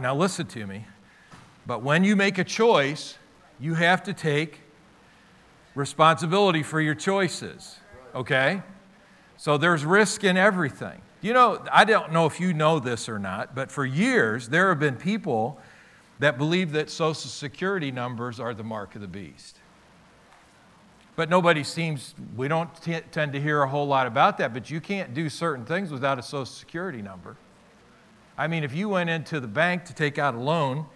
Now, listen to me. But when you make a choice, you have to take responsibility for your choices, okay? So there's risk in everything. You know, I don't know if you know this or not, but for years there have been people that believe that Social Security numbers are the mark of the beast. But nobody seems, we don't t- tend to hear a whole lot about that, but you can't do certain things without a Social Security number. I mean, if you went into the bank to take out a loan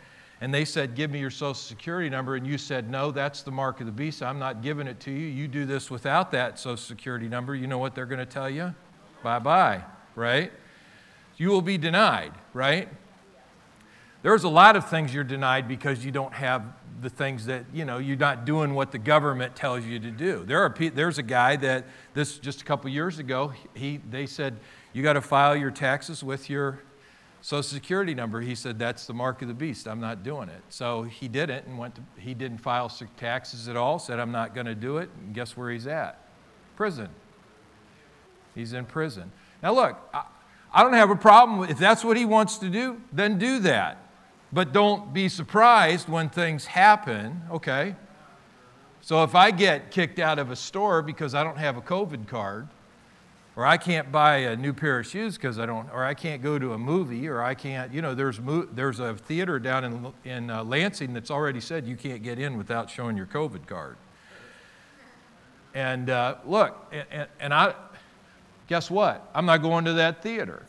and they said, Give me your Social Security number, and you said, No, that's the mark of the beast, I'm not giving it to you, you do this without that Social Security number, you know what they're going to tell you? Bye bye, right? You will be denied, right? There's a lot of things you're denied because you don't have the things that, you know, you're not doing what the government tells you to do. There are, there's a guy that, this just a couple years ago, he, they said, you got to file your taxes with your social security number. He said, that's the mark of the beast. I'm not doing it. So he didn't and went to, he didn't file taxes at all, said, I'm not going to do it. And guess where he's at? Prison. He's in prison. Now, look, I, I don't have a problem. If that's what he wants to do, then do that. But don't be surprised when things happen, okay? So if I get kicked out of a store because I don't have a COVID card, or I can't buy a new pair of shoes because I don't, or I can't go to a movie, or I can't, you know, there's, there's a theater down in, in uh, Lansing that's already said you can't get in without showing your COVID card. And uh, look, and, and I, guess what? I'm not going to that theater.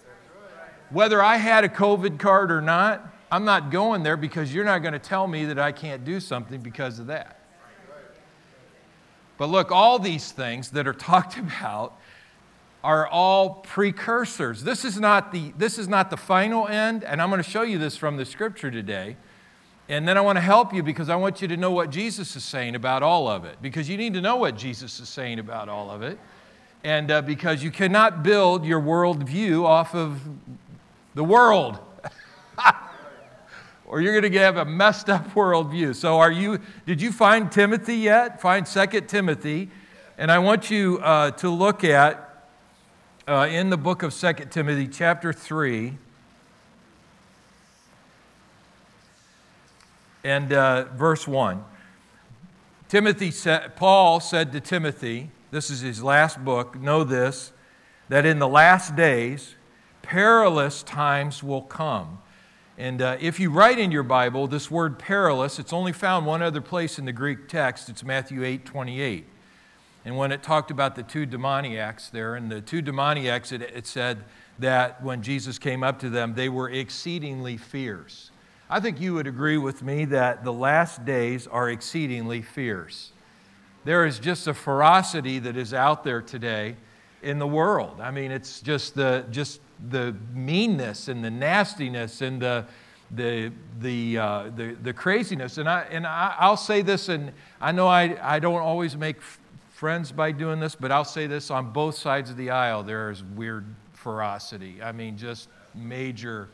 Whether I had a COVID card or not, I'm not going there because you're not going to tell me that I can't do something because of that. But look, all these things that are talked about are all precursors. This is not the, this is not the final end, and I'm going to show you this from the scripture today. And then I want to help you because I want you to know what Jesus is saying about all of it, because you need to know what Jesus is saying about all of it. And uh, because you cannot build your worldview off of the world. or you're going to have a messed up worldview. So, are you? Did you find Timothy yet? Find Second Timothy, and I want you uh, to look at uh, in the book of Second Timothy, chapter three, and uh, verse one. Timothy said, Paul said to Timothy, this is his last book. Know this, that in the last days, perilous times will come. And uh, if you write in your Bible this word perilous, it's only found one other place in the Greek text. It's Matthew 8 28. And when it talked about the two demoniacs there, and the two demoniacs, it, it said that when Jesus came up to them, they were exceedingly fierce. I think you would agree with me that the last days are exceedingly fierce. There is just a ferocity that is out there today in the world. I mean, it's just the, just the meanness and the nastiness and the, the, the, uh, the, the craziness. And, I, and I, I'll say this, and I know I, I don't always make friends by doing this, but I'll say this on both sides of the aisle, there is weird ferocity. I mean, just major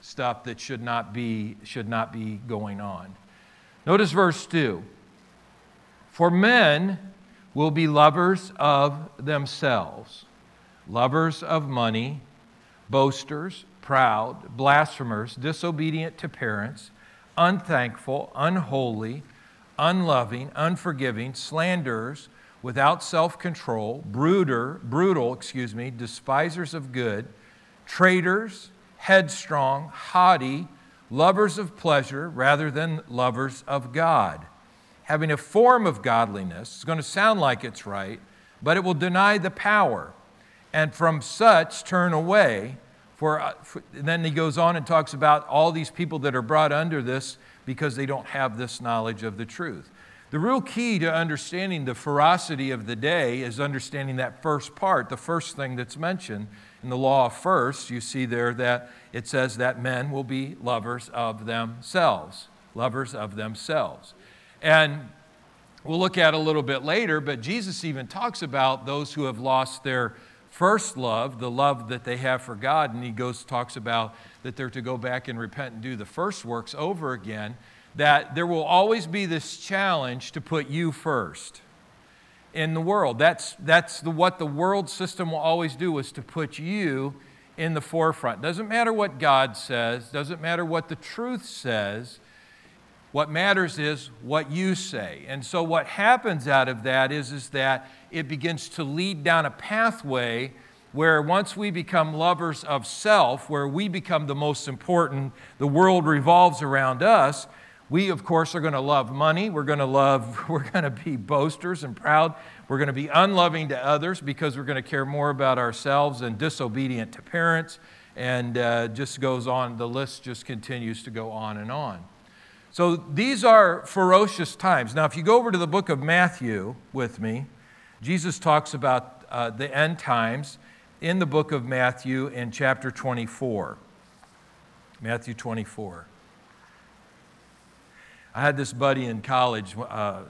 stuff that should not be, should not be going on. Notice verse 2 For men will be lovers of themselves, lovers of money boasters, proud, blasphemers, disobedient to parents, unthankful, unholy, unloving, unforgiving, slanderers, without self-control, brooder, brutal, excuse me, despisers of good, traitors, headstrong, haughty, lovers of pleasure rather than lovers of God. Having a form of godliness, it's going to sound like it's right, but it will deny the power and from such turn away. For, uh, for, then he goes on and talks about all these people that are brought under this because they don't have this knowledge of the truth. The real key to understanding the ferocity of the day is understanding that first part, the first thing that's mentioned in the law of first. You see there that it says that men will be lovers of themselves, lovers of themselves. And we'll look at a little bit later, but Jesus even talks about those who have lost their first love, the love that they have for God, and he goes talks about that they're to go back and repent and do the first works over again, that there will always be this challenge to put you first in the world. That's, that's the, what the world system will always do is to put you in the forefront. Doesn't matter what God says, doesn't matter what the truth says. What matters is what you say. And so what happens out of that is, is that it begins to lead down a pathway where once we become lovers of self, where we become the most important, the world revolves around us, we, of course, are going to love money. We're going to love, we're going to be boasters and proud. We're going to be unloving to others because we're going to care more about ourselves and disobedient to parents. And uh, just goes on, the list just continues to go on and on. So these are ferocious times. Now, if you go over to the book of Matthew with me, Jesus talks about uh, the end times in the book of Matthew in chapter 24. Matthew 24. I had this buddy in college uh,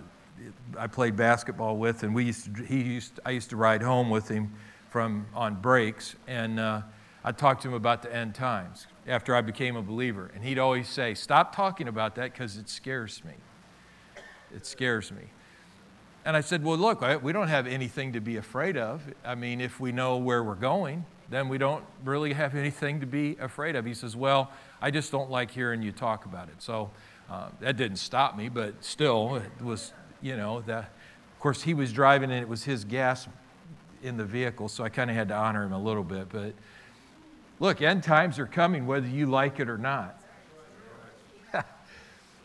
I played basketball with, and we used to, he used, I used to ride home with him from, on breaks, and uh, I'd talk to him about the end times after I became a believer. And he'd always say, Stop talking about that because it scares me. It scares me. And I said, Well, look, we don't have anything to be afraid of. I mean, if we know where we're going, then we don't really have anything to be afraid of. He says, Well, I just don't like hearing you talk about it. So uh, that didn't stop me, but still, it was, you know, that. Of course, he was driving and it was his gas in the vehicle, so I kind of had to honor him a little bit. But look, end times are coming whether you like it or not.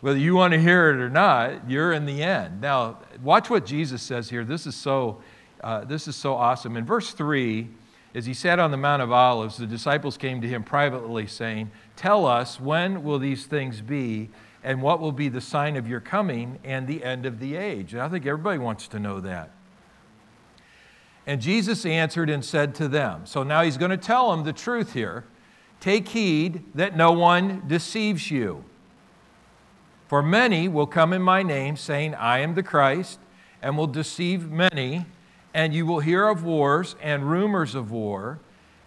whether you want to hear it or not, you're in the end. Now, watch what Jesus says here. This is so, uh, this is so awesome. In verse 3, as he sat on the Mount of Olives, the disciples came to him privately, saying, Tell us, when will these things be? And what will be the sign of your coming and the end of the age? And I think everybody wants to know that. And Jesus answered and said to them, so now he's going to tell them the truth here take heed that no one deceives you. For many will come in my name, saying, I am the Christ, and will deceive many, and you will hear of wars and rumors of war.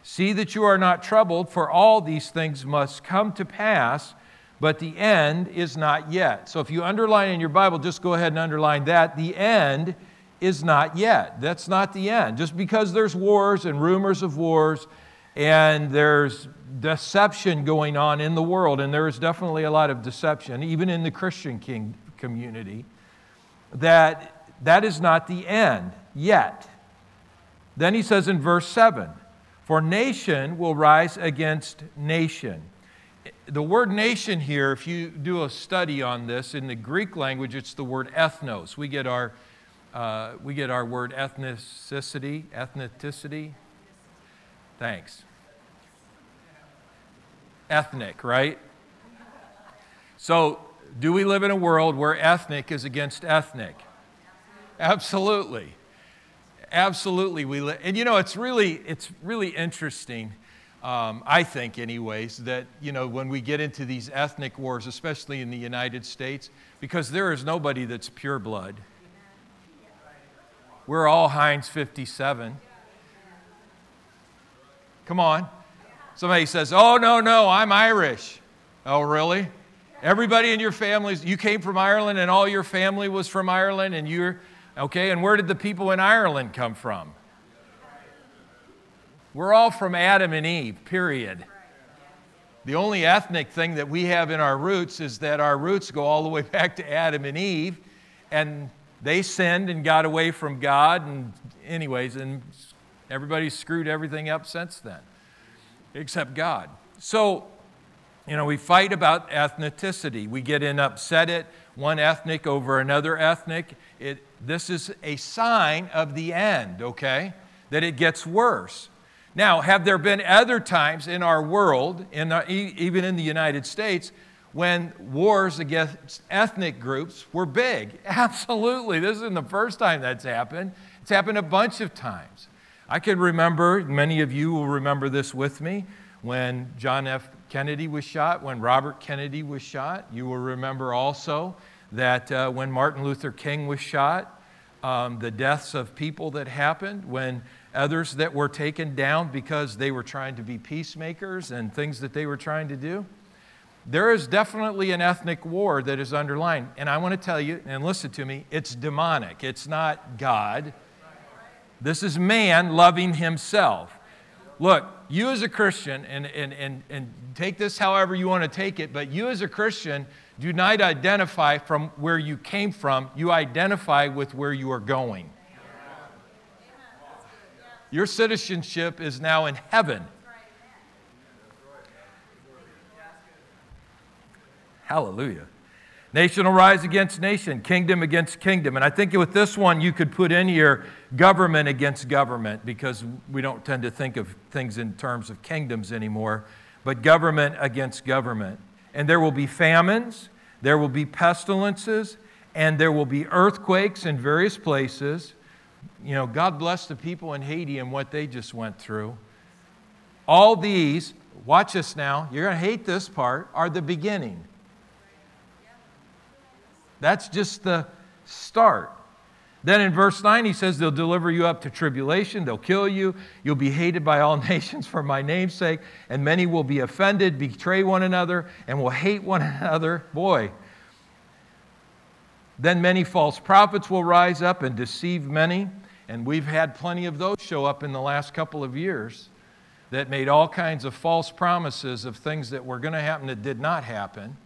See that you are not troubled, for all these things must come to pass but the end is not yet. So if you underline in your Bible, just go ahead and underline that. The end is not yet. That's not the end. Just because there's wars and rumors of wars and there's deception going on in the world, and there is definitely a lot of deception, even in the Christian king community, that that is not the end yet. Then he says in verse 7 For nation will rise against nation the word nation here, if you do a study on this, in the Greek language, it's the word ethnos. We get our, uh, we get our word ethnicity, ethnicity. Thanks. Ethnic, right? So, do we live in a world where ethnic is against ethnic? Absolutely. Absolutely. We li- and you know, it's really, it's really interesting um, I think, anyways, that you know when we get into these ethnic wars, especially in the United States, because there is nobody that's pure blood. We're all Heinz 57. Come on. Somebody says, "Oh no, no, I'm Irish." Oh, really? Everybody in your families, you came from Ireland, and all your family was from Ireland, and you're okay. And where did the people in Ireland come from? We're all from Adam and Eve, period. The only ethnic thing that we have in our roots is that our roots go all the way back to Adam and Eve, and they sinned and got away from God, and, anyways, and everybody's screwed everything up since then, except God. So, you know, we fight about ethnicity. We get in upset at one ethnic over another ethnic. It, this is a sign of the end, okay? That it gets worse. Now, have there been other times in our world, in our, even in the United States, when wars against ethnic groups were big? Absolutely. This isn't the first time that's happened. It's happened a bunch of times. I can remember, many of you will remember this with me, when John F. Kennedy was shot, when Robert Kennedy was shot. You will remember also that uh, when Martin Luther King was shot, um, the deaths of people that happened, when others that were taken down because they were trying to be peacemakers and things that they were trying to do. There is definitely an ethnic war that is underlined. And I want to tell you, and listen to me, it's demonic. It's not God. This is man loving himself. Look, you as a Christian, and, and, and, and take this however you want to take it, but you as a Christian do not identify from where you came from, you identify with where you are going. Your citizenship is now in heaven. Hallelujah. Nation will rise against nation, kingdom against kingdom. And I think with this one, you could put in here government against government because we don't tend to think of things in terms of kingdoms anymore, but government against government. And there will be famines, there will be pestilences, and there will be earthquakes in various places. You know, God bless the people in Haiti and what they just went through. All these, watch this now, you're going to hate this part, are the beginning. That's just the start. Then in verse 9, he says, They'll deliver you up to tribulation, they'll kill you, you'll be hated by all nations for my name's sake, and many will be offended, betray one another, and will hate one another. Boy. Then many false prophets will rise up and deceive many, and we've had plenty of those show up in the last couple of years that made all kinds of false promises of things that were going to happen that did not happen.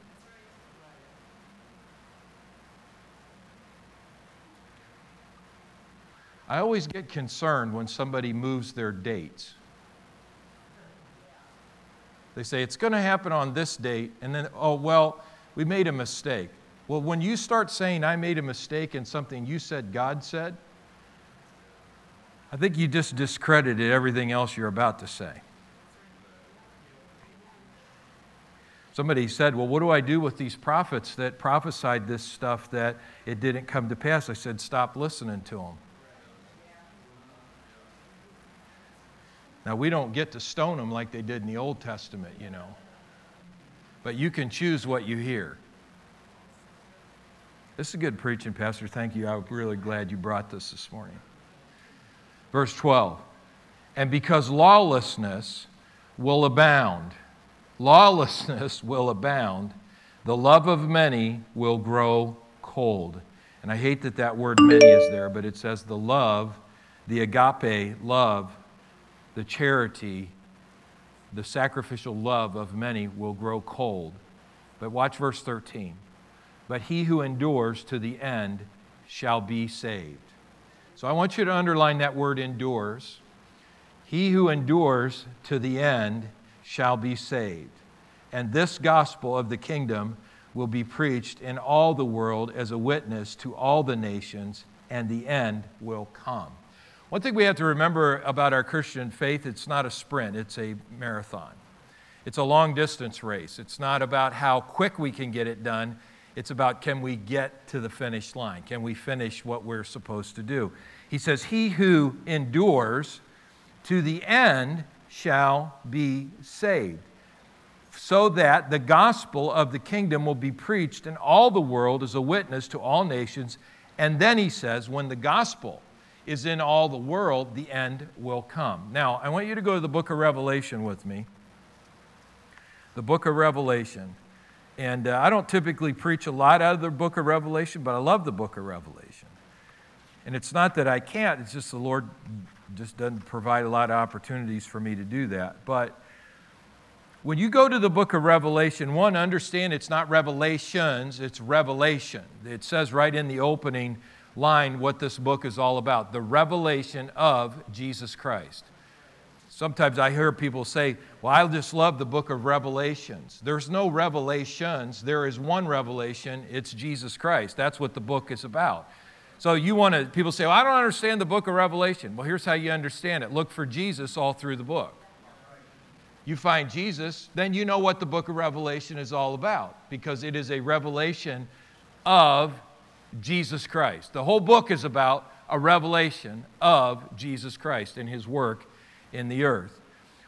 I always get concerned when somebody moves their dates. They say it's going to happen on this date, and then, oh, well, we made a mistake. Well, when you start saying, I made a mistake in something you said God said, I think you just discredited everything else you're about to say. Somebody said, Well, what do I do with these prophets that prophesied this stuff that it didn't come to pass? I said, Stop listening to them. Now, we don't get to stone them like they did in the Old Testament, you know. But you can choose what you hear. This is good preaching, Pastor. Thank you. I'm really glad you brought this this morning. Verse 12. And because lawlessness will abound, lawlessness will abound, the love of many will grow cold. And I hate that that word many is there, but it says the love, the agape love the charity, the sacrificial love of many will grow cold. But watch verse 13. But he who endures to the end shall be saved. So I want you to underline that word endures. He who endures to the end shall be saved. And this gospel of the kingdom will be preached in all the world as a witness to all the nations, and the end will come. One thing we have to remember about our Christian faith it's not a sprint, it's a marathon. It's a long distance race. It's not about how quick we can get it done, it's about can we get to the finish line? Can we finish what we're supposed to do? He says, He who endures to the end shall be saved, so that the gospel of the kingdom will be preached in all the world as a witness to all nations. And then he says, when the gospel is in all the world, the end will come. Now, I want you to go to the book of Revelation with me. The book of Revelation. And uh, I don't typically preach a lot out of the book of Revelation, but I love the book of Revelation. And it's not that I can't, it's just the Lord just doesn't provide a lot of opportunities for me to do that. But when you go to the book of Revelation, one, understand it's not revelations, it's revelation. It says right in the opening, line what this book is all about the revelation of Jesus Christ. Sometimes I hear people say, Well, I just love the book of Revelations. There's no revelations, there is one revelation, it's Jesus Christ. That's what the book is about. So you want to, people say, Well, I don't understand the book of Revelation. Well, here's how you understand it look for Jesus all through the book. You find Jesus, then you know what the book of Revelation is all about because it is a revelation of Jesus Christ. The whole book is about a revelation of Jesus Christ and his work in the earth,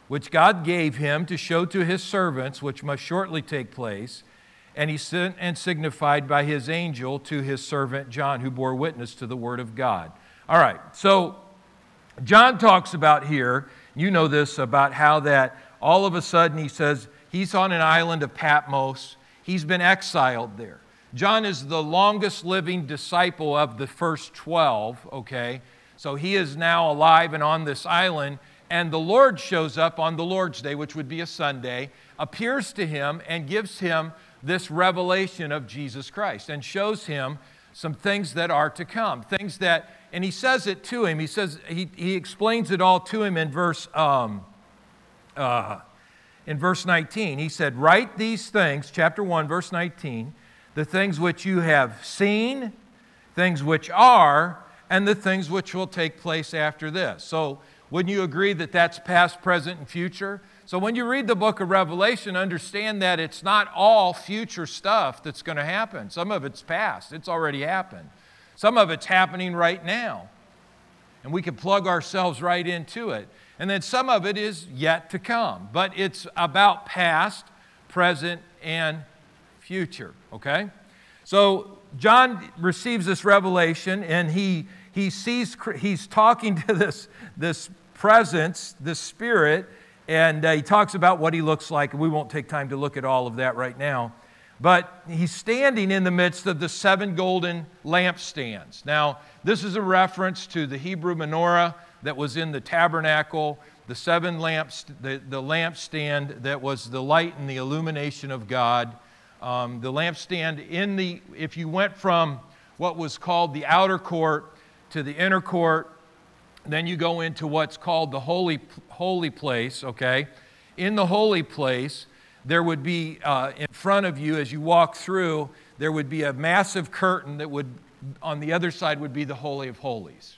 which God gave him to show to his servants, which must shortly take place. And he sent and signified by his angel to his servant John, who bore witness to the word of God. All right, so John talks about here, you know this, about how that all of a sudden he says he's on an island of Patmos, he's been exiled there. John is the longest living disciple of the first 12, okay? So he is now alive and on this island, and the Lord shows up on the Lord's Day, which would be a Sunday, appears to him and gives him this revelation of Jesus Christ and shows him some things that are to come. Things that, and he says it to him. He says, he, he explains it all to him in verse, um, uh, in verse 19. He said, Write these things, chapter 1, verse 19, the things which you have seen, things which are, and the things which will take place after this. So, wouldn't you agree that that's past, present, and future? So when you read the book of Revelation, understand that it's not all future stuff that's going to happen. Some of it's past, it's already happened. Some of it's happening right now. And we can plug ourselves right into it. And then some of it is yet to come. But it's about past, present, and future, okay? So John receives this revelation and he, he sees, he's talking to this, this presence, this spirit, and uh, he talks about what he looks like. We won't take time to look at all of that right now. But he's standing in the midst of the seven golden lampstands. Now, this is a reference to the Hebrew menorah that was in the tabernacle, the seven lamps, the, the lampstand that was the light and the illumination of God. Um, the lampstand in the, if you went from what was called the outer court to the inner court, then you go into what's called the holy, holy place, okay? In the holy place, there would be uh, in front of you as you walk through, there would be a massive curtain that would, on the other side, would be the Holy of Holies.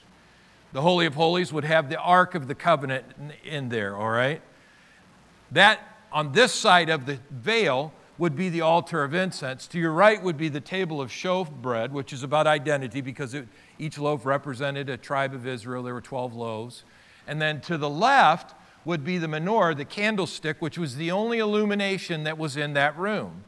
The Holy of Holies would have the Ark of the Covenant in there, all right? That, on this side of the veil, would be the altar of incense. To your right would be the table of showbread, which is about identity because it, each loaf represented a tribe of Israel. There were 12 loaves. And then to the left would be the menorah, the candlestick, which was the only illumination that was in that room.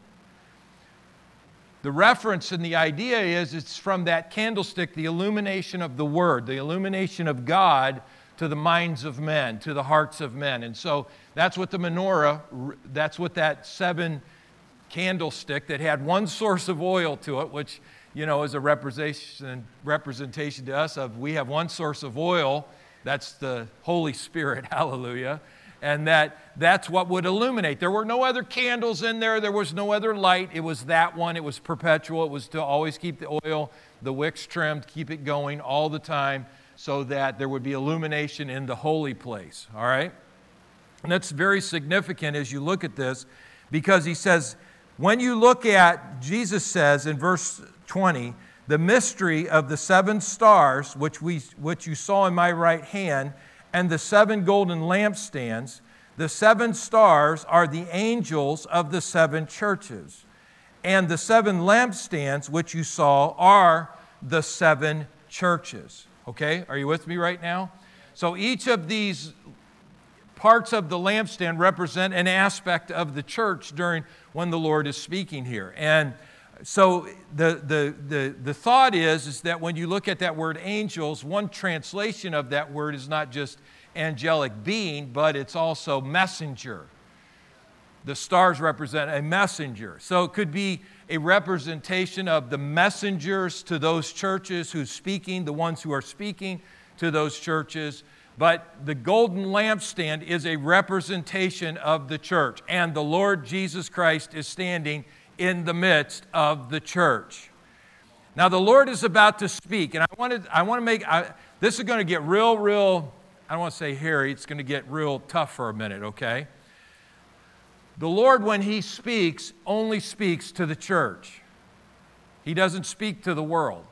The reference and the idea is it's from that candlestick, the illumination of the Word, the illumination of God to the minds of men, to the hearts of men. And so that's what the menorah, that's what that seven candlestick that had one source of oil to it, which, you know, is a representation, representation to us of we have one source of oil, that's the Holy Spirit, hallelujah. And that that's what would illuminate. There were no other candles in there, there was no other light. It was that one, it was perpetual. It was to always keep the oil, the wicks trimmed, keep it going all the time so that there would be illumination in the holy place, all right? And that's very significant as you look at this because he says, when you look at, Jesus says in verse 20, the mystery of the seven stars, which, we, which you saw in my right hand, and the seven golden lampstands, the seven stars are the angels of the seven churches. And the seven lampstands, which you saw, are the seven churches. Okay? Are you with me right now? So each of these parts of the lampstand represent an aspect of the church during when the Lord is speaking here. And so the, the, the, the thought is, is that when you look at that word angels, one translation of that word is not just angelic being, but it's also messenger. The stars represent a messenger. So it could be a representation of the messengers to those churches who's speaking, the ones who are speaking to those churches but the golden lampstand is a representation of the church, and the Lord Jesus Christ is standing in the midst of the church. Now, the Lord is about to speak, and I, wanted, I want to make I, this is going to get real, real, I don't want to say hairy, it's going to get real tough for a minute, okay? The Lord, when He speaks, only speaks to the church, He doesn't speak to the world.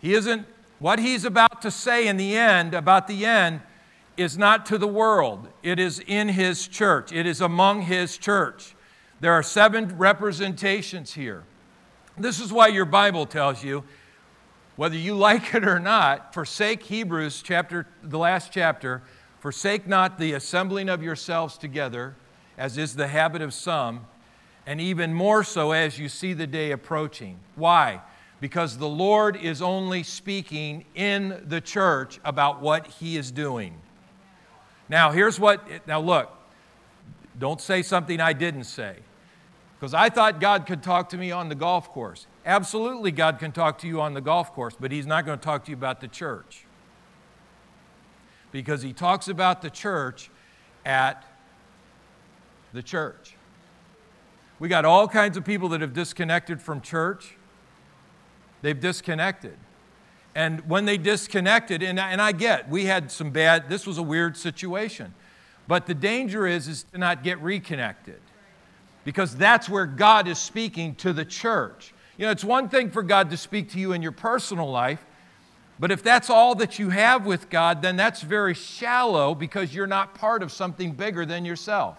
He isn't, what he's about to say in the end, about the end, is not to the world. It is in his church, it is among his church. There are seven representations here. This is why your Bible tells you, whether you like it or not, forsake Hebrews chapter, the last chapter, forsake not the assembling of yourselves together, as is the habit of some, and even more so as you see the day approaching. Why? Because the Lord is only speaking in the church about what he is doing. Now, here's what, now look, don't say something I didn't say. Because I thought God could talk to me on the golf course. Absolutely, God can talk to you on the golf course, but He's not going to talk to you about the church. Because He talks about the church at the church. We got all kinds of people that have disconnected from church. They've disconnected. And when they disconnected, and I, and I get, we had some bad, this was a weird situation. But the danger is, is to not get reconnected. Because that's where God is speaking to the church. You know, it's one thing for God to speak to you in your personal life, but if that's all that you have with God, then that's very shallow because you're not part of something bigger than yourself.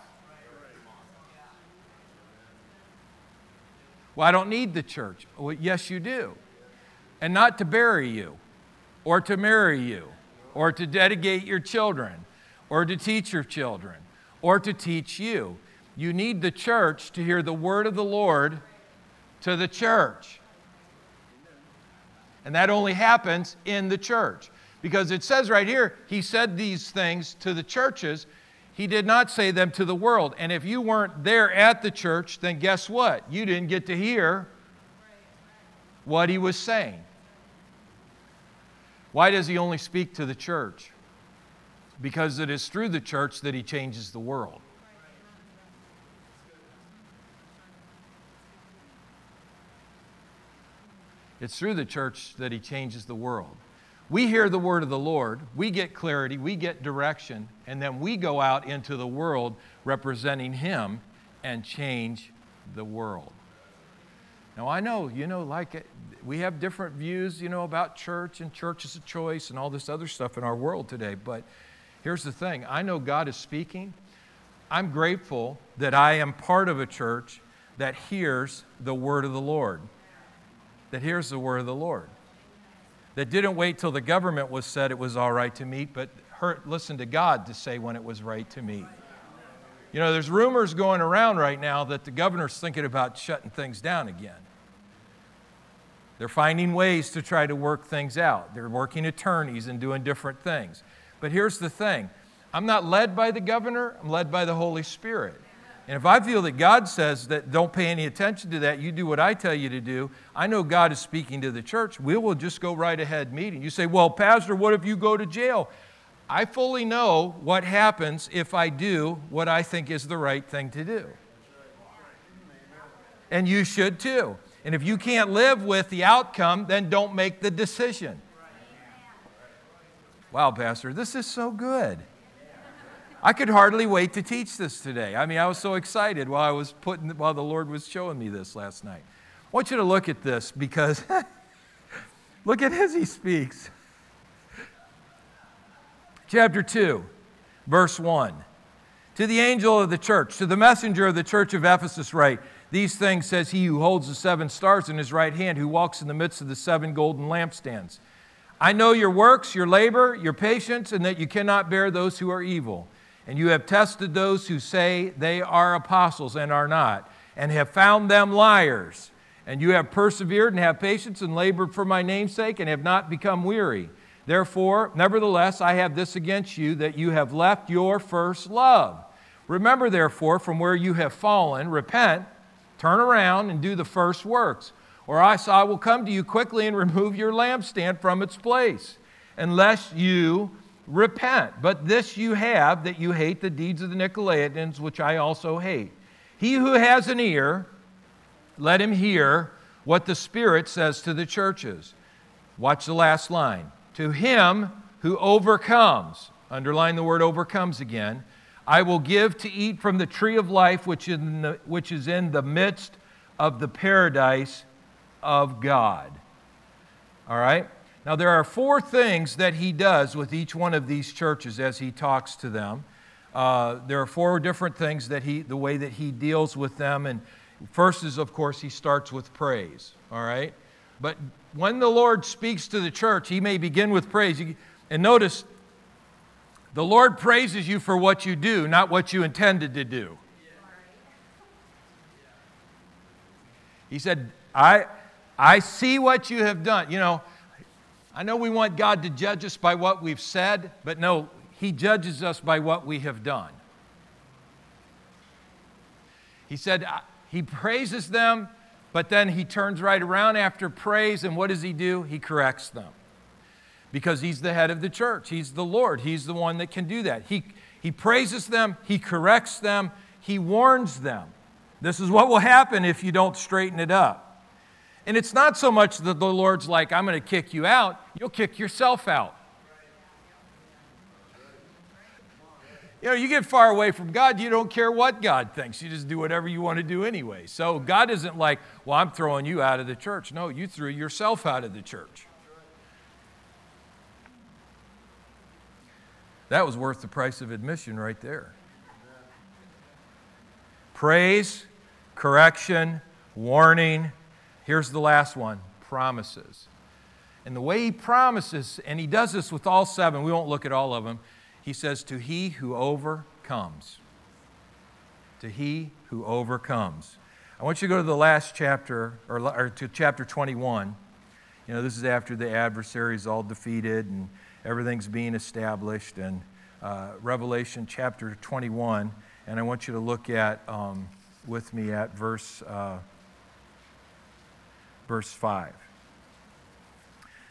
Well, I don't need the church. Well, yes, you do. And not to bury you, or to marry you, or to dedicate your children, or to teach your children, or to teach you. You need the church to hear the word of the Lord to the church. And that only happens in the church. Because it says right here, he said these things to the churches. He did not say them to the world. And if you weren't there at the church, then guess what? You didn't get to hear what he was saying. Why does he only speak to the church? Because it is through the church that he changes the world. It's through the church that he changes the world. We hear the word of the Lord, we get clarity, we get direction, and then we go out into the world representing him and change the world. Now, I know, you know, like eh, we have different views, you know, about church and church is a choice and all this other stuff in our world today, but here's the thing I know God is speaking. I'm grateful that I am part of a church that hears the word of the Lord that hears the word of the Lord. That didn't wait till the government was said it was all right to meet, but heard, listened to God to say when it was right to meet. You know, there's rumors going around right now that the governor's thinking about shutting things down again. They're finding ways to try to work things out. They're working attorneys and doing different things. But here's the thing I'm not led by the governor, I'm led by the Holy Spirit. And if I feel that God says that don't pay any attention to that, you do what I tell you to do, I know God is speaking to the church, we will just go right ahead meeting. You say, Well, Pastor, what if you go to jail? I fully know what happens if I do what I think is the right thing to do. And you should too. And if you can't live with the outcome, then don't make the decision. Wow, Pastor, this is so good. I could hardly wait to teach this today. I mean, I was so excited while I was putting while the Lord was showing me this last night. I want you to look at this because look at as he speaks. Chapter 2, verse 1. To the angel of the church, to the messenger of the church of Ephesus, write, These things says he who holds the seven stars in his right hand, who walks in the midst of the seven golden lampstands. I know your works, your labor, your patience, and that you cannot bear those who are evil and you have tested those who say they are apostles and are not, and have found them liars. And you have persevered and have patience and labored for my name's sake and have not become weary. Therefore, nevertheless, I have this against you that you have left your first love. Remember, therefore, from where you have fallen, repent, turn around, and do the first works. Or I will come to you quickly and remove your lampstand from its place, unless you repent. But this you have, that you hate the deeds of the Nicolaitans, which I also hate. He who has an ear, let him hear what the Spirit says to the churches. Watch the last line. To him who overcomes, underline the word overcomes again, I will give to eat from the tree of life which, in the, which is in the midst of the paradise of God. All right? Now, there are four things that he does with each one of these churches as he talks to them. Uh, there are four different things that he, the way that he deals with them. And first is, of course, he starts with praise, all right? But when the Lord speaks to the church, he may begin with praise. And notice, the Lord praises you for what you do, not what you intended to do. He said, I, I see what you have done. You know, I know we want God to judge us by what we've said, but no, He judges us by what we have done. He said, He praises them But then he turns right around after praise, and what does he do? He corrects them. Because he's the head of the church, he's the Lord, he's the one that can do that. He, he praises them, he corrects them, he warns them. This is what will happen if you don't straighten it up. And it's not so much that the Lord's like, I'm going to kick you out, you'll kick yourself out. You know, you get far away from God, you don't care what God thinks. You just do whatever you want to do anyway. So God isn't like, well, I'm throwing you out of the church. No, you threw yourself out of the church. That was worth the price of admission right there. Praise, correction, warning. Here's the last one promises. And the way he promises, and he does this with all seven, we won't look at all of them he says, To he who overcomes. To he who overcomes. I want you to go to the last chapter, or, or to chapter 21. You know, this is after the adversary is all defeated and everything's being established. And uh, Revelation chapter 21. And I want you to look at, um, with me at verse, uh, verse 5.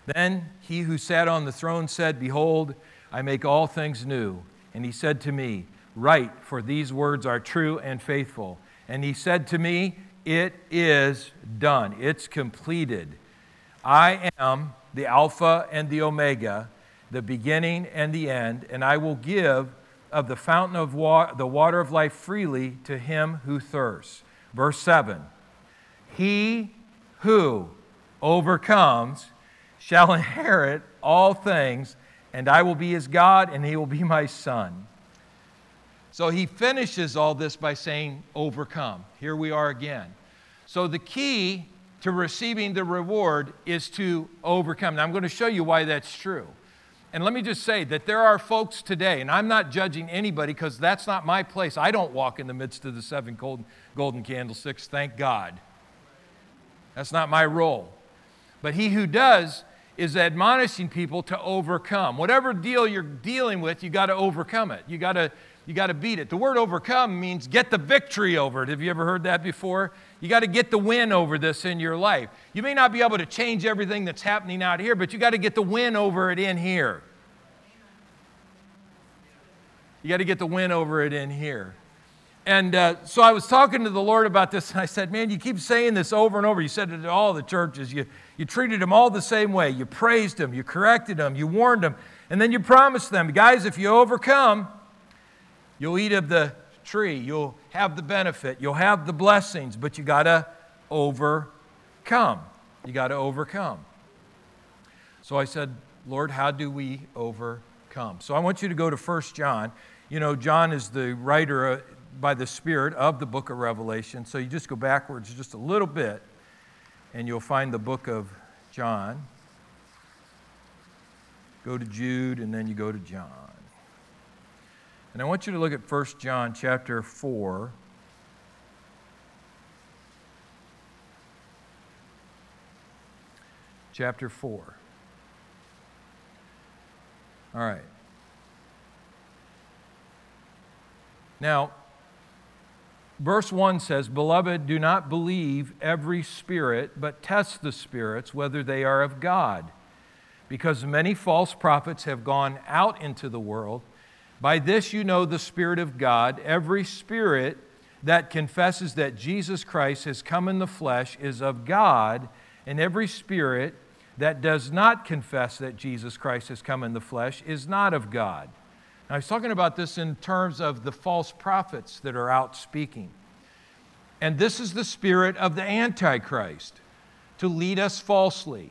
Then he who sat on the throne said, Behold, I make all things new. And he said to me, Write, for these words are true and faithful. And he said to me, It is done. It's completed. I am the Alpha and the Omega, the beginning and the end, and I will give of the fountain of wa- the water of life freely to him who thirsts. Verse 7 He who overcomes shall inherit all things and I will be his God, and he will be my son. So he finishes all this by saying, Overcome. Here we are again. So the key to receiving the reward is to overcome. Now I'm going to show you why that's true. And let me just say that there are folks today, and I'm not judging anybody because that's not my place. I don't walk in the midst of the seven golden, candlesticks, thank God. That's not my role. But he who does is admonishing people to overcome. Whatever deal you're dealing with, you got to overcome it. You got to you got to beat it. The word overcome means get the victory over it. Have you ever heard that before? You got to get the win over this in your life. You may not be able to change everything that's happening out here, but you got to get the win over it in here. You got to get the win over it in here. And uh, so I was talking to the Lord about this, and I said, Man, you keep saying this over and over. You said it to all the churches. You, you treated them all the same way. You praised them, you corrected them, you warned them, and then you promised them, Guys, if you overcome, you'll eat of the tree, you'll have the benefit, you'll have the blessings, but you got to overcome. You got to overcome. So I said, Lord, how do we overcome? So I want you to go to 1 John. You know, John is the writer uh, by the Spirit of the book of Revelation. So you just go backwards just a little bit, and you'll find the book of John. Go to Jude, and then you go to John. And I want you to look at 1 John chapter 4. Chapter 4. All right. Now, Verse 1 says, Beloved, do not believe every spirit, but test the spirits whether they are of God. Because many false prophets have gone out into the world. By this you know the Spirit of God. Every spirit that confesses that Jesus Christ has come in the flesh is of God, and every spirit that does not confess that Jesus Christ has come in the flesh is not of God. Now, he's talking about this in terms of the false prophets that are out speaking. And this is the spirit of the Antichrist to lead us falsely,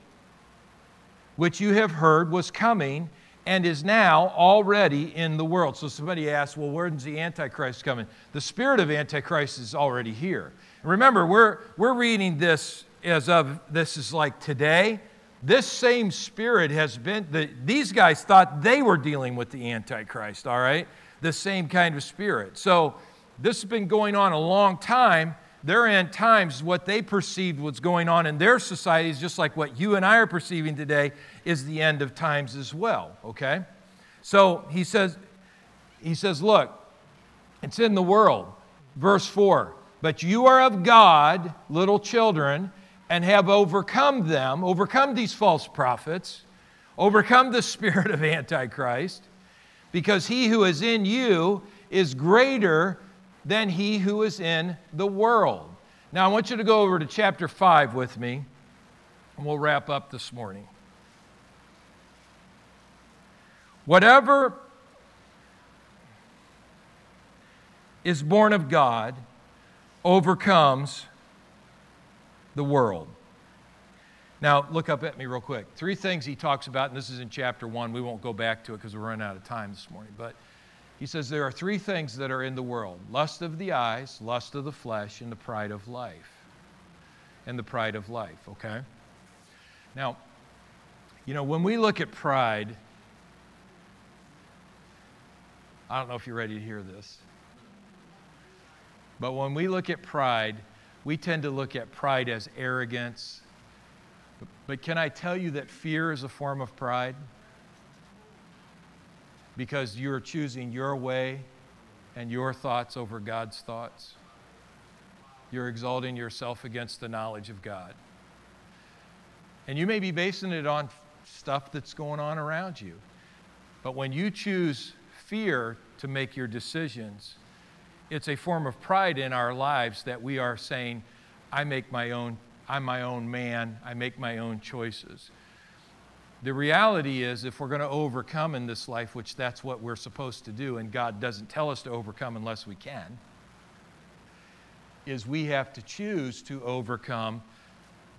which you have heard was coming and is now already in the world. So somebody asks, well, where's the Antichrist coming? The spirit of Antichrist is already here. remember, we're, we're reading this as of this is like today. This same spirit has been, the, these guys thought they were dealing with the Antichrist, all right? The same kind of spirit. So this has been going on a long time. Their end times, what they perceived was going on in their societies, just like what you and I are perceiving today, is the end of times as well, okay? So he says, he says, look, it's in the world. Verse 4 But you are of God, little children, and have overcome them, overcome these false prophets, overcome the spirit of Antichrist, because he who is in you is greater than he who is in the world. Now, I want you to go over to chapter 5 with me, and we'll wrap up this morning. Whatever is born of God overcomes the world. Now, look up at me real quick. Three things he talks about, and this is in chapter one. We won't go back to it because we're running out of time this morning. But he says there are three things that are in the world lust of the eyes, lust of the flesh, and the pride of life. And the pride of life, okay? Now, you know, when we look at pride, I don't know if you're ready to hear this. But when we look at pride, we tend to look at pride as arrogance. But can I tell you that fear is a form of pride? Because you're choosing your way and your thoughts over God's thoughts. You're exalting yourself against the knowledge of God. And you may be basing it on stuff that's going on around you. But when you choose fear to make your decisions, it's a form of pride in our lives that we are saying, I make my own, I'm my own man, I make my own choices. The reality is, if we're going to overcome in this life, which that's what we're supposed to do, and God doesn't tell us to overcome unless we can, is we have to choose to overcome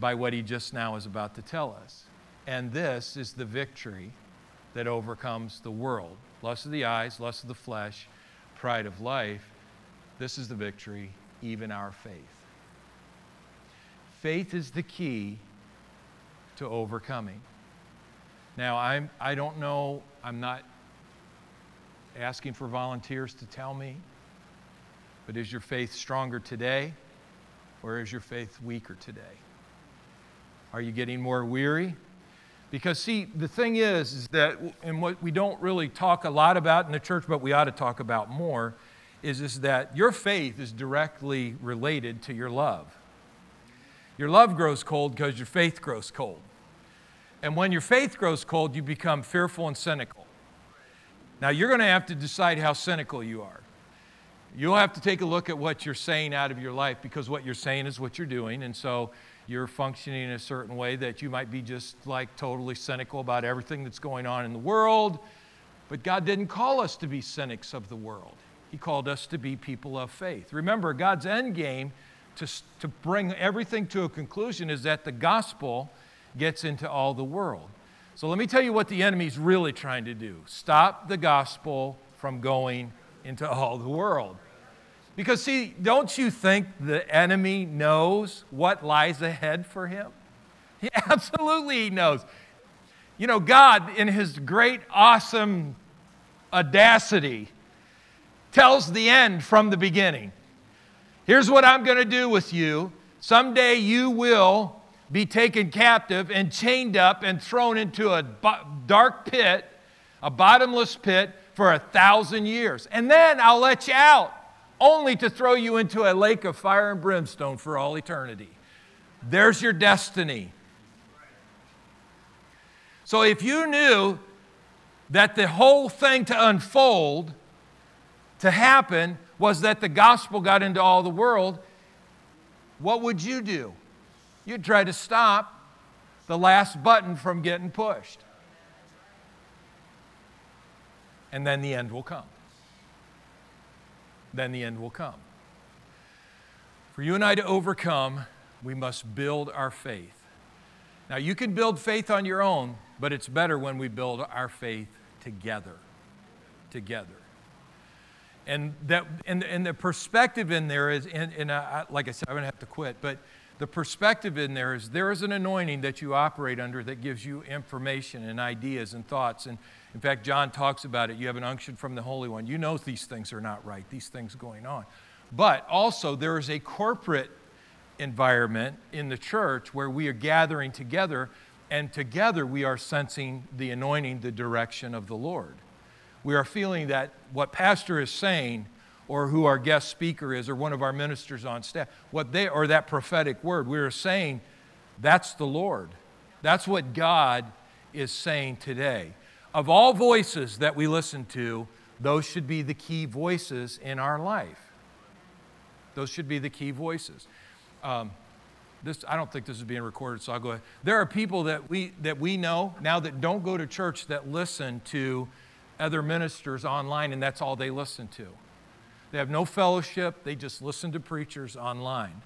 by what He just now is about to tell us. And this is the victory that overcomes the world lust of the eyes, lust of the flesh, pride of life. This is the victory, even our faith. Faith is the key to overcoming. Now, I'm, I don't know, I'm not asking for volunteers to tell me, but is your faith stronger today or is your faith weaker today? Are you getting more weary? Because, see, the thing is, is that, and what we don't really talk a lot about in the church, but we ought to talk about more, is, is that your faith is directly related to your love. Your love grows cold because your faith grows cold. And when your faith grows cold, you become fearful and cynical. Now, you're going to have to decide how cynical you are. You'll have to take a look at what you're saying out of your life because what you're saying is what you're doing. And so you're functioning in a certain way that you might be just like totally cynical about everything that's going on in the world. But God didn't call us to be cynics of the world. He called us to be people of faith. Remember, God's end game to, to bring everything to a conclusion is that the gospel gets into all the world. So let me tell you what the enemy's really trying to do stop the gospel from going into all the world. Because, see, don't you think the enemy knows what lies ahead for him? He absolutely knows. You know, God, in his great, awesome audacity, tells the end from the beginning. Here's what I'm going to do with you. Someday you will be taken captive and chained up and thrown into a dark pit, a bottomless pit, for a thousand years. And then I'll let you out, only to throw you into a lake of fire and brimstone for all eternity. There's your destiny. So if you knew that the whole thing to unfold to happen was that the gospel got into all the world, what would you do? You'd try to stop the last button from getting pushed. And then the end will come. Then the end will come. For you and I to overcome, we must build our faith. Now, you can build faith on your own, but it's better when we build our faith together. Together and that and, and the perspective in there is and, and I, like i said i'm going to have to quit but the perspective in there is there is an anointing that you operate under that gives you information and ideas and thoughts. And in fact john talks about it. You have an unction from the holy one. You know these things are not right these things going on. But also there is a corporate environment in the church where we are gathering together and together we are sensing the anointing the direction of the lord we are feeling that what Pastor is saying or who our guest speaker is or one of our ministers on staff, what they, or that prophetic word. We are saying that's the Lord. That's what God is saying today. Of all voices that we listen to, those should be the key voices in our life. Those should be the key voices. Um, this, I don't think this is being recorded, so I'll go ahead. There are people that we, that we know now that don't go to church that listen to other ministers online, and that's all they listen to. They have no fellowship, they just listen to preachers online.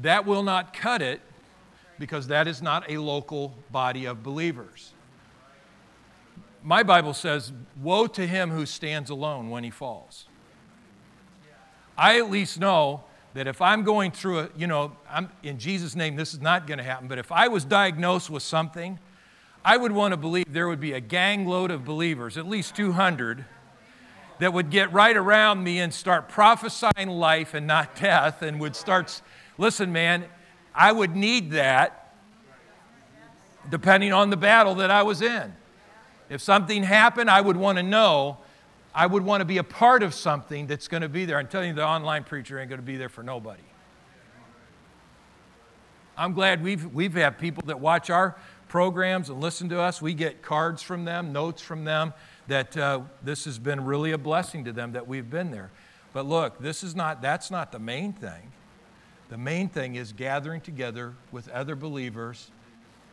That will not cut it because that is not a local body of believers. My Bible says, Woe to him who stands alone when he falls. I at least know that if I'm going through a, you know, I'm, in Jesus' name, this is not going to happen, but if I was diagnosed with something, I would want to believe there would be a gang load of believers, at least 200, that would get right around me and start prophesying life and not death and would start, listen, man, I would need that depending on the battle that I was in. If something happened, I would want to know. I would want to be a part of something that's going to be there. I'm telling you, the online preacher ain't going to be there for nobody. I'm glad we've, we've had people that watch our programs and listen to us. We get cards from them, notes from them that uh, this has been really a blessing to them that we've been there. But look, this is not, that's not the main thing. The main thing is gathering together with other believers,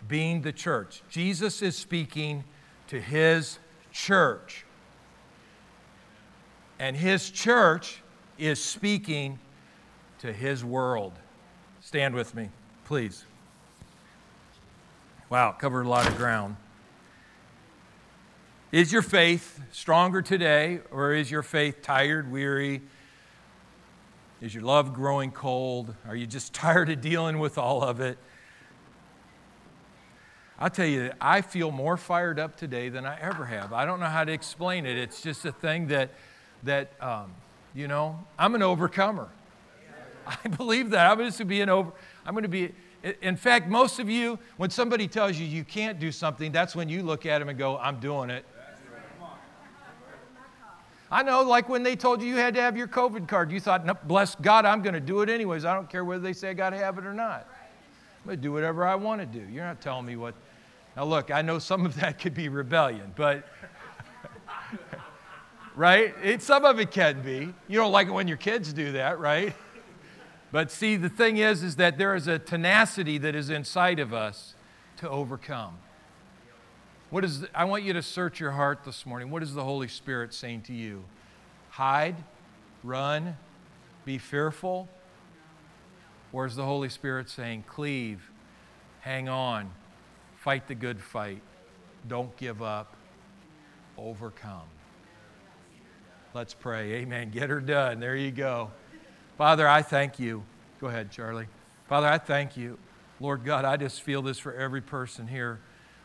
being the church. Jesus is speaking to his church. And his church is speaking to his world. Stand with me, please. Wow, covered a lot of ground. Is your faith stronger today, or is your faith tired, weary? Is your love growing cold? Are you just tired of dealing with all of it? I'll tell you, I feel more fired up today than I ever have. I don't know how to explain it. It's just a thing that, that um, you know, I'm an overcomer. I believe that. I'm going to be an over. I'm going to be. In fact, most of you, when somebody tells you you can't do something, that's when you look at them and go, "I'm doing it." I know, like when they told you you had to have your COVID card, you thought, bless God, I'm going to do it anyways. I don't care whether they say I got to have it or not. I'm going to do whatever I want to do. You're not telling me what. Now, look, I know some of that could be rebellion, but, right? It, some of it can be. You don't like it when your kids do that, right? But see, the thing is, is that there is a tenacity that is inside of us to overcome. What is, I want you to search your heart this morning. What is the Holy Spirit saying to you? Hide, run, be fearful? Or is the Holy Spirit saying, cleave, hang on, fight the good fight, don't give up, overcome? Let's pray. Amen. Get her done. There you go. Father, I thank you. Go ahead, Charlie. Father, I thank you. Lord God, I just feel this for every person here.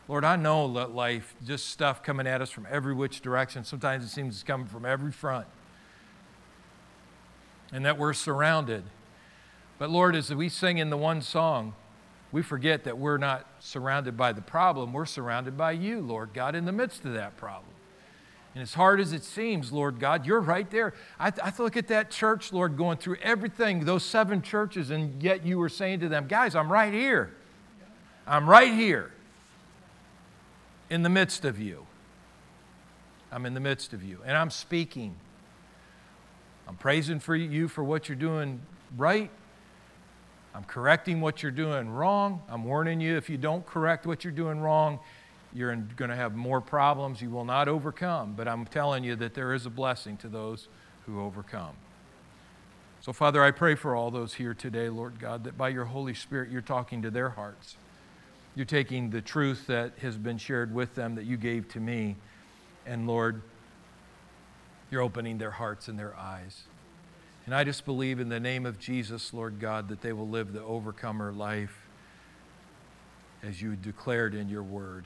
Lord, I know that life, just stuff coming at us from every which direction. Sometimes it seems it's coming from every front. And that we're surrounded. But Lord, as we sing in the one song, we forget that we're not surrounded by the problem. We're surrounded by you, Lord God, in the midst of that problem. And as hard as it seems, Lord God, you're right there. I, I look at that church, Lord, going through everything, those seven churches, and yet you were saying to them, guys, I'm right here. I'm right here in the midst of you. I'm in the midst of you, and I'm speaking. I'm praising for you for what you're doing right. I'm correcting what you're doing wrong. I'm warning you if you don't correct what you're doing wrong, you're going to have more problems you will not overcome. But I'm telling you that there is a blessing to those who overcome. So, Father, I pray for all those here today, Lord God, that by your Holy Spirit you're talking to their hearts. You're taking the truth that has been shared with them that you gave to me, and Lord, you're opening their hearts and their eyes. And I just believe in the name of Jesus, Lord God, that they will live the overcomer life as you declared in your word.